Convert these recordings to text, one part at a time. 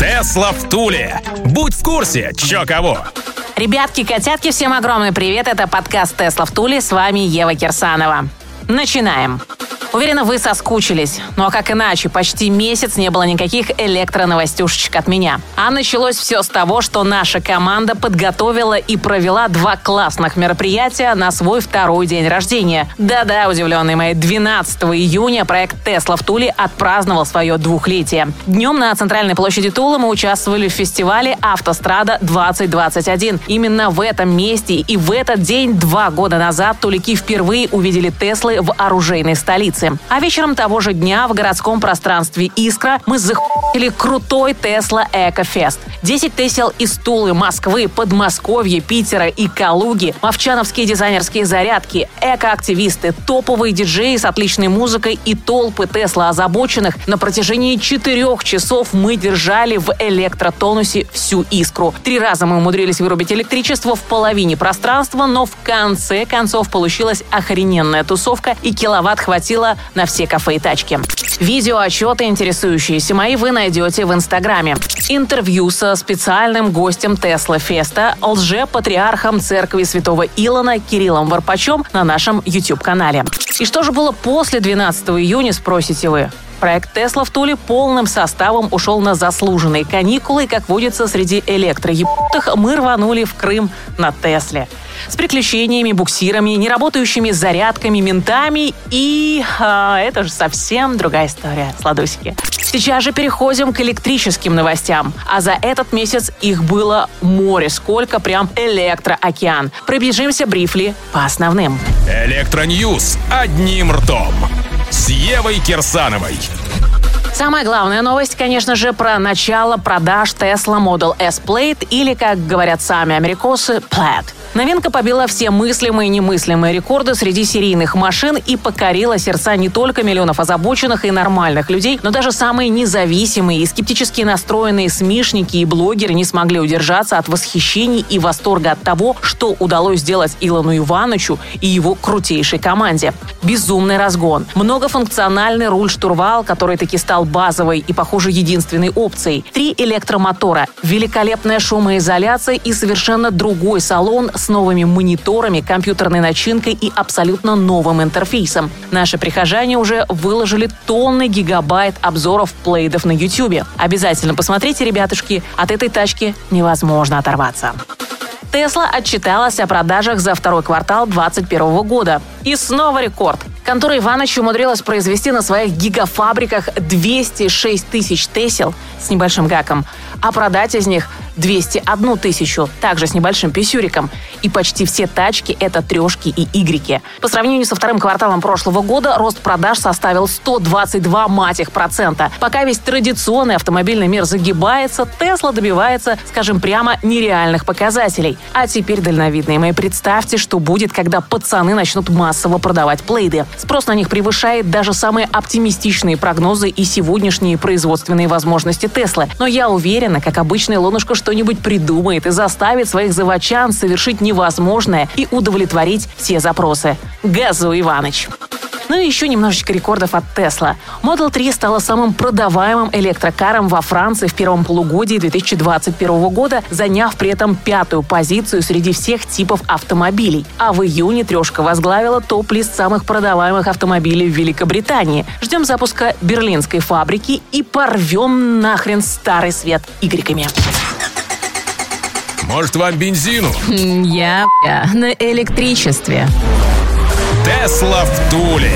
Тесла в Туле. Будь в курсе, чё кого. Ребятки, котятки, всем огромный привет. Это подкаст «Тесла в Туле». С вами Ева Кирсанова. Начинаем. Уверена, вы соскучились. Ну а как иначе? Почти месяц не было никаких электроновостюшечек от меня. А началось все с того, что наша команда подготовила и провела два классных мероприятия на свой второй день рождения. Да-да, удивленные мои, 12 июня проект «Тесла» в Туле отпраздновал свое двухлетие. Днем на центральной площади Тула мы участвовали в фестивале «Автострада-2021». Именно в этом месте и в этот день два года назад тулики впервые увидели Теслы в оружейной столице столицы. А вечером того же дня в городском пространстве «Искра» мы захуили крутой Тесла Экофест. 10 Тесел из Тулы, Москвы, Подмосковья, Питера и Калуги, мовчановские дизайнерские зарядки, экоактивисты, топовые диджеи с отличной музыкой и толпы Тесла озабоченных на протяжении четырех часов мы держали в электротонусе всю искру. Три раза мы умудрились вырубить электричество в половине пространства, но в конце концов получилась охрененная тусовка и киловатт хватило на все кафе и тачки. Видео отчеты, интересующиеся мои, вы найдете в Инстаграме. Интервью со специальным гостем Тесла Феста, лже-патриархом церкви Святого Илона Кириллом Варпачом на нашем YouTube-канале. И что же было после 12 июня, спросите вы? Проект «Тесла» в Туле полным составом ушел на заслуженные каникулы, и, как водится, среди электроебутых мы рванули в Крым на Тесле. С приключениями, буксирами, неработающими зарядками, ментами и... А, это же совсем другая история, сладусики. Сейчас же переходим к электрическим новостям. А за этот месяц их было море. Сколько прям электроокеан. Пробежимся брифли по основным. Электроньюз одним ртом Евой Кирсановой. Самая главная новость, конечно же, про начало продаж Tesla Model S Plate или, как говорят сами америкосы, Plaid. Новинка побила все мыслимые и немыслимые рекорды среди серийных машин и покорила сердца не только миллионов озабоченных и нормальных людей, но даже самые независимые и скептически настроенные смешники и блогеры не смогли удержаться от восхищений и восторга от того, что удалось сделать Илону Ивановичу и его крутейшей команде. Безумный разгон, многофункциональный руль-штурвал, который таки стал базовой и, похоже, единственной опцией, три электромотора, великолепная шумоизоляция и совершенно другой салон с новыми мониторами, компьютерной начинкой и абсолютно новым интерфейсом. Наши прихожане уже выложили тонны гигабайт обзоров плейдов на YouTube. Обязательно посмотрите, ребятушки, от этой тачки невозможно оторваться. Тесла отчиталась о продажах за второй квартал 2021 года. И снова рекорд. Контора Иванович умудрилась произвести на своих гигафабриках 206 тысяч Тесел с небольшим гаком, а продать из них 201 тысячу, также с небольшим писюриком. И почти все тачки — это трешки и игреки. По сравнению со вторым кварталом прошлого года рост продаж составил 122 мать их процента. Пока весь традиционный автомобильный мир загибается, Тесла добивается, скажем прямо, нереальных показателей. А теперь, дальновидные мои, представьте, что будет, когда пацаны начнут массово продавать плейды. Спрос на них превышает даже самые оптимистичные прогнозы и сегодняшние производственные возможности Теслы. Но я уверена, как обычная лунушка, что-нибудь придумает и заставит своих заводчан совершить невозможное и удовлетворить все запросы. Газу Иваныч. Ну и еще немножечко рекордов от Tesla. Model 3 стала самым продаваемым электрокаром во Франции в первом полугодии 2021 года, заняв при этом пятую позицию среди всех типов автомобилей. А в июне трешка возглавила топ-лист самых продаваемых автомобилей в Великобритании. Ждем запуска берлинской фабрики и порвем нахрен старый свет игреками. Может, вам бензину? Я, на электричестве. Тесла в Туле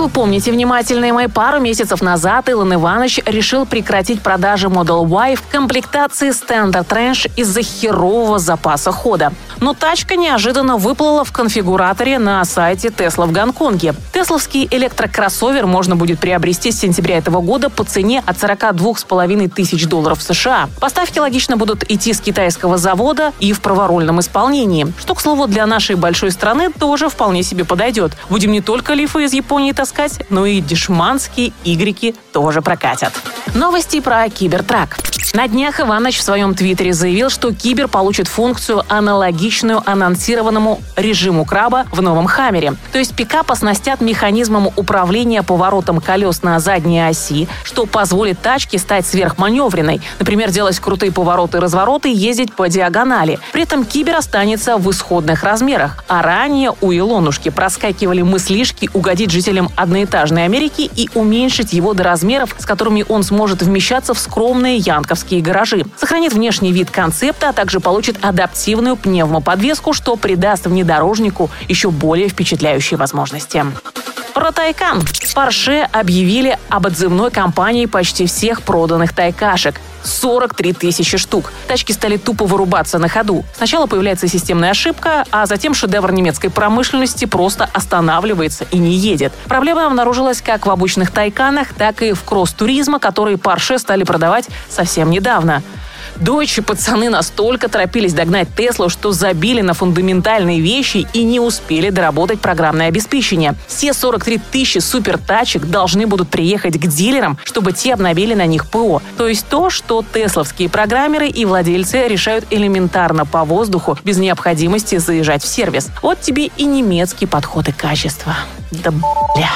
Вы помните, внимательные мои, пару месяцев назад Илон Иванович решил прекратить продажи Model Y в комплектации Standard Range из-за херового запаса хода. Но тачка неожиданно выплыла в конфигураторе на сайте Tesla в Гонконге. Тесловский электрокроссовер можно будет приобрести с сентября этого года по цене от 42,5 тысяч долларов США. Поставки логично будут идти с китайского завода и в праворульном исполнении, что, к слову, для нашей большой страны тоже вполне себе подойдет. Будем не только лифы из Японии таскать, но и дешманские игреки тоже прокатят. Новости про Кибертрак. На днях Иваныч в своем твиттере заявил, что Кибер получит функцию, аналогичную анонсированному режиму краба в новом Хаммере. То есть пикап оснастят механизмом управления поворотом колес на задней оси, что позволит тачке стать сверхманевренной. Например, делать крутые повороты и развороты и ездить по диагонали. При этом Кибер останется в исходных размерах. А ранее у Илонушки проскакивали мыслишки угодить жителям одноэтажной Америки и уменьшить его до размеров, с которыми он сможет вмещаться в скромные янковские московские гаражи. Сохранит внешний вид концепта, а также получит адаптивную пневмоподвеску, что придаст внедорожнику еще более впечатляющие возможности. Про Тайкан. Порше объявили об отзывной кампании почти всех проданных тайкашек. 43 тысячи штук. Тачки стали тупо вырубаться на ходу. Сначала появляется системная ошибка, а затем шедевр немецкой промышленности просто останавливается и не едет. Проблема обнаружилась как в обычных тайканах, так и в кросс-туризма, которые Porsche стали продавать совсем недавно. Дойче пацаны настолько торопились догнать Теслу, что забили на фундаментальные вещи и не успели доработать программное обеспечение. Все 43 тысячи супертачек должны будут приехать к дилерам, чтобы те обновили на них ПО. То есть то, что тесловские программеры и владельцы решают элементарно по воздуху, без необходимости заезжать в сервис. Вот тебе и немецкий подход и качество. Да бля.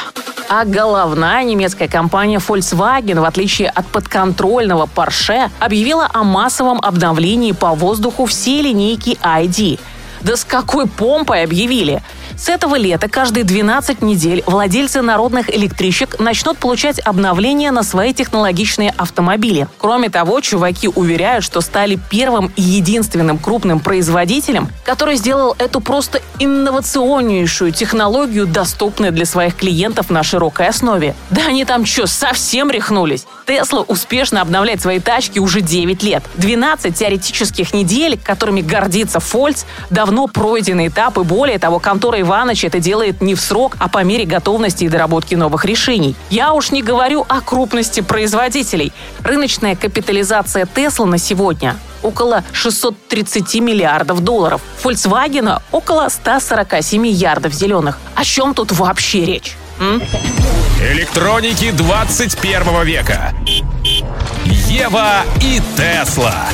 А головная немецкая компания Volkswagen, в отличие от подконтрольного Porsche, объявила о массовом обновлении по воздуху всей линейки ID. Да с какой помпой объявили! С этого лета каждые 12 недель владельцы народных электричек начнут получать обновления на свои технологичные автомобили. Кроме того, чуваки уверяют, что стали первым и единственным крупным производителем, который сделал эту просто инновационнейшую технологию доступной для своих клиентов на широкой основе. Да они там что, совсем рехнулись? Тесла успешно обновляет свои тачки уже 9 лет. 12 теоретических недель, которыми гордится Фольц, давно пройденный этап, и более того, контора Иванович это делает не в срок, а по мере готовности и доработки новых решений. Я уж не говорю о крупности производителей. Рыночная капитализация Тесла на сегодня около 630 миллиардов долларов. Volkswagen около 147 ярдов зеленых. О чем тут вообще речь? М? Электроники 21 века. Ева и Тесла.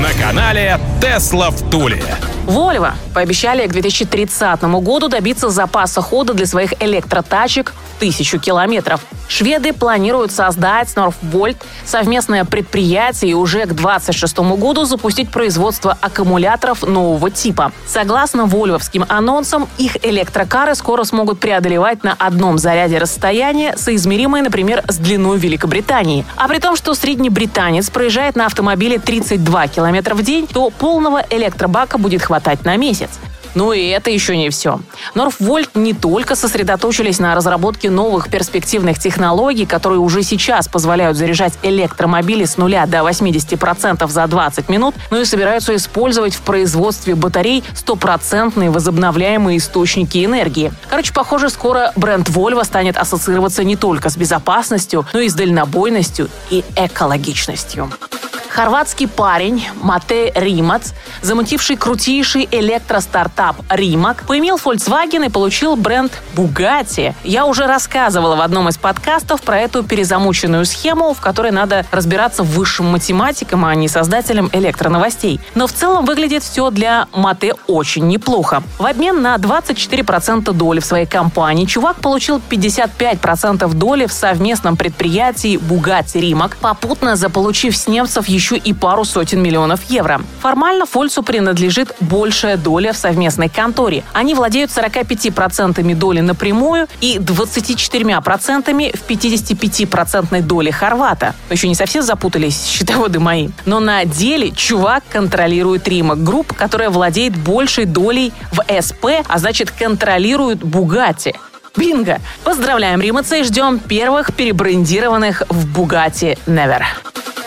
На канале Тесла в Туле. Volvo пообещали к 2030 году добиться запаса хода для своих электротачек тысячу километров. Шведы планируют создать Northvolt совместное предприятие и уже к 2026 году запустить производство аккумуляторов нового типа. Согласно вольвовским анонсам, их электрокары скоро смогут преодолевать на одном заряде расстояние, соизмеримое, например, с длиной Великобритании. А при том, что средний британец проезжает на автомобиле 32 км в день, то полного электробака будет хватать на месяц. Но и это еще не все. Норфвольт не только сосредоточились на разработке новых перспективных технологий, которые уже сейчас позволяют заряжать электромобили с нуля до 80% за 20 минут, но и собираются использовать в производстве батарей стопроцентные возобновляемые источники энергии. Короче, похоже, скоро бренд Volvo станет ассоциироваться не только с безопасностью, но и с дальнобойностью и экологичностью. Хорватский парень Матей Римац, замутивший крутейший электростартап Римак, поимел Volkswagen и получил бренд Bugatti. Я уже рассказывала в одном из подкастов про эту перезамученную схему, в которой надо разбираться высшим математикам, а не создателям электроновостей. Но в целом выглядит все для Мате очень неплохо. В обмен на 24% доли в своей компании чувак получил 55% доли в совместном предприятии Bugatti Римак, попутно заполучив с немцев еще еще и пару сотен миллионов евро. Формально Фольцу принадлежит большая доля в совместной конторе. Они владеют 45% доли напрямую и 24% в 55% доли Хорвата. Еще не совсем запутались, счетоводы мои. Но на деле чувак контролирует Rimac Group, которая владеет большей долей в СП, а значит контролирует Bugatti. Бинго! Поздравляем Римаца и ждем первых перебрендированных в Bugatti Nevera.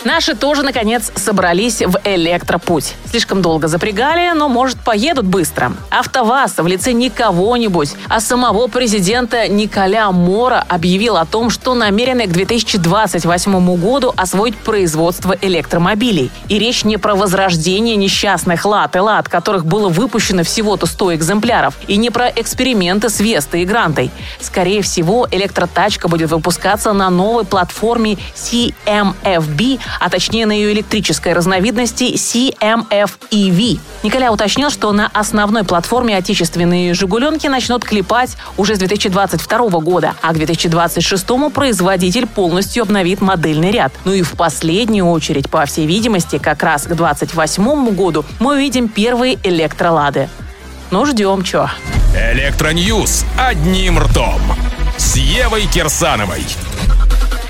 Наши тоже, наконец, собрались в электропуть. Слишком долго запрягали, но, может, поедут быстро. АвтоВАЗ в лице не кого-нибудь, а самого президента Николя Мора объявил о том, что намерены к 2028 году освоить производство электромобилей. И речь не про возрождение несчастных Лад Эллад, которых было выпущено всего-то 100 экземпляров, и не про эксперименты с Вестой и Грантой. Скорее всего, электротачка будет выпускаться на новой платформе CMFB а точнее на ее электрической разновидности CMF-EV. Николя уточнил, что на основной платформе отечественные «Жигуленки» начнут клепать уже с 2022 года, а к 2026 производитель полностью обновит модельный ряд. Ну и в последнюю очередь, по всей видимости, как раз к 2028 году мы увидим первые электролады. Ну, ждем, чё. Электроньюз одним ртом. С Евой Кирсановой.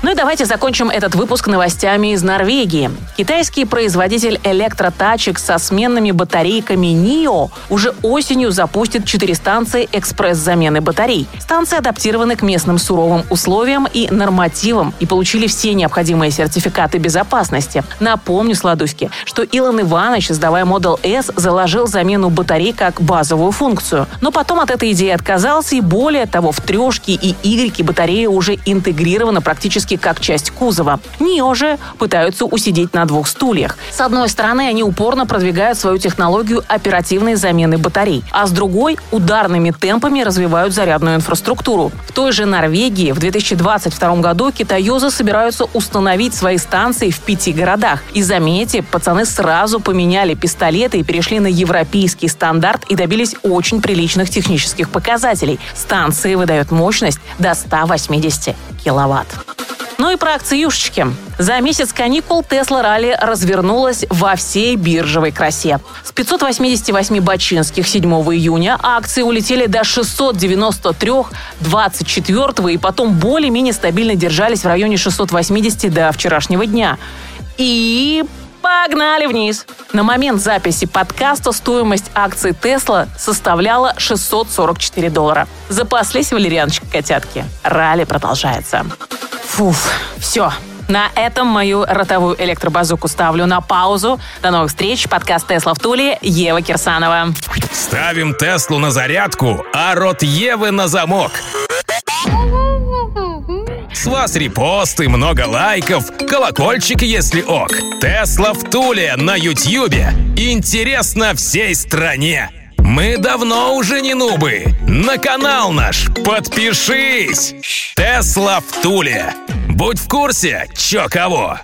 Ну и давайте закончим этот выпуск новостями из Норвегии. Китайский производитель электротачек со сменными батарейками NIO уже осенью запустит четыре станции экспресс-замены батарей. Станции адаптированы к местным суровым условиям и нормативам и получили все необходимые сертификаты безопасности. Напомню, Сладуськи, что Илон Иванович, создавая Model S, заложил замену батарей как базовую функцию. Но потом от этой идеи отказался и более того, в трешке и Y батарея уже интегрирована практически практически как часть кузова. НИО же пытаются усидеть на двух стульях. С одной стороны, они упорно продвигают свою технологию оперативной замены батарей, а с другой – ударными темпами развивают зарядную инфраструктуру. В той же Норвегии в 2022 году китаёзы собираются установить свои станции в пяти городах. И заметьте, пацаны сразу поменяли пистолеты и перешли на европейский стандарт и добились очень приличных технических показателей. Станции выдают мощность до 180 киловатт. Ну и про акциюшечки. За месяц каникул Тесла Ралли развернулась во всей биржевой красе. С 588 бачинских 7 июня акции улетели до 693 24 и потом более-менее стабильно держались в районе 680 до вчерашнего дня. И Погнали вниз! На момент записи подкаста стоимость акций Тесла составляла 644 доллара. Запаслись валерьяночка котятки. Ралли продолжается. Фуф, все. На этом мою ротовую электробазуку ставлю на паузу. До новых встреч. Подкаст «Тесла в Туле». Ева Кирсанова. Ставим Теслу на зарядку, а рот Евы на замок. С вас репосты, много лайков, колокольчик, если ок. Тесла в Туле на Ютьюбе. Интересно всей стране. Мы давно уже не нубы. На канал наш подпишись. Тесла в Туле. Будь в курсе, чё кого.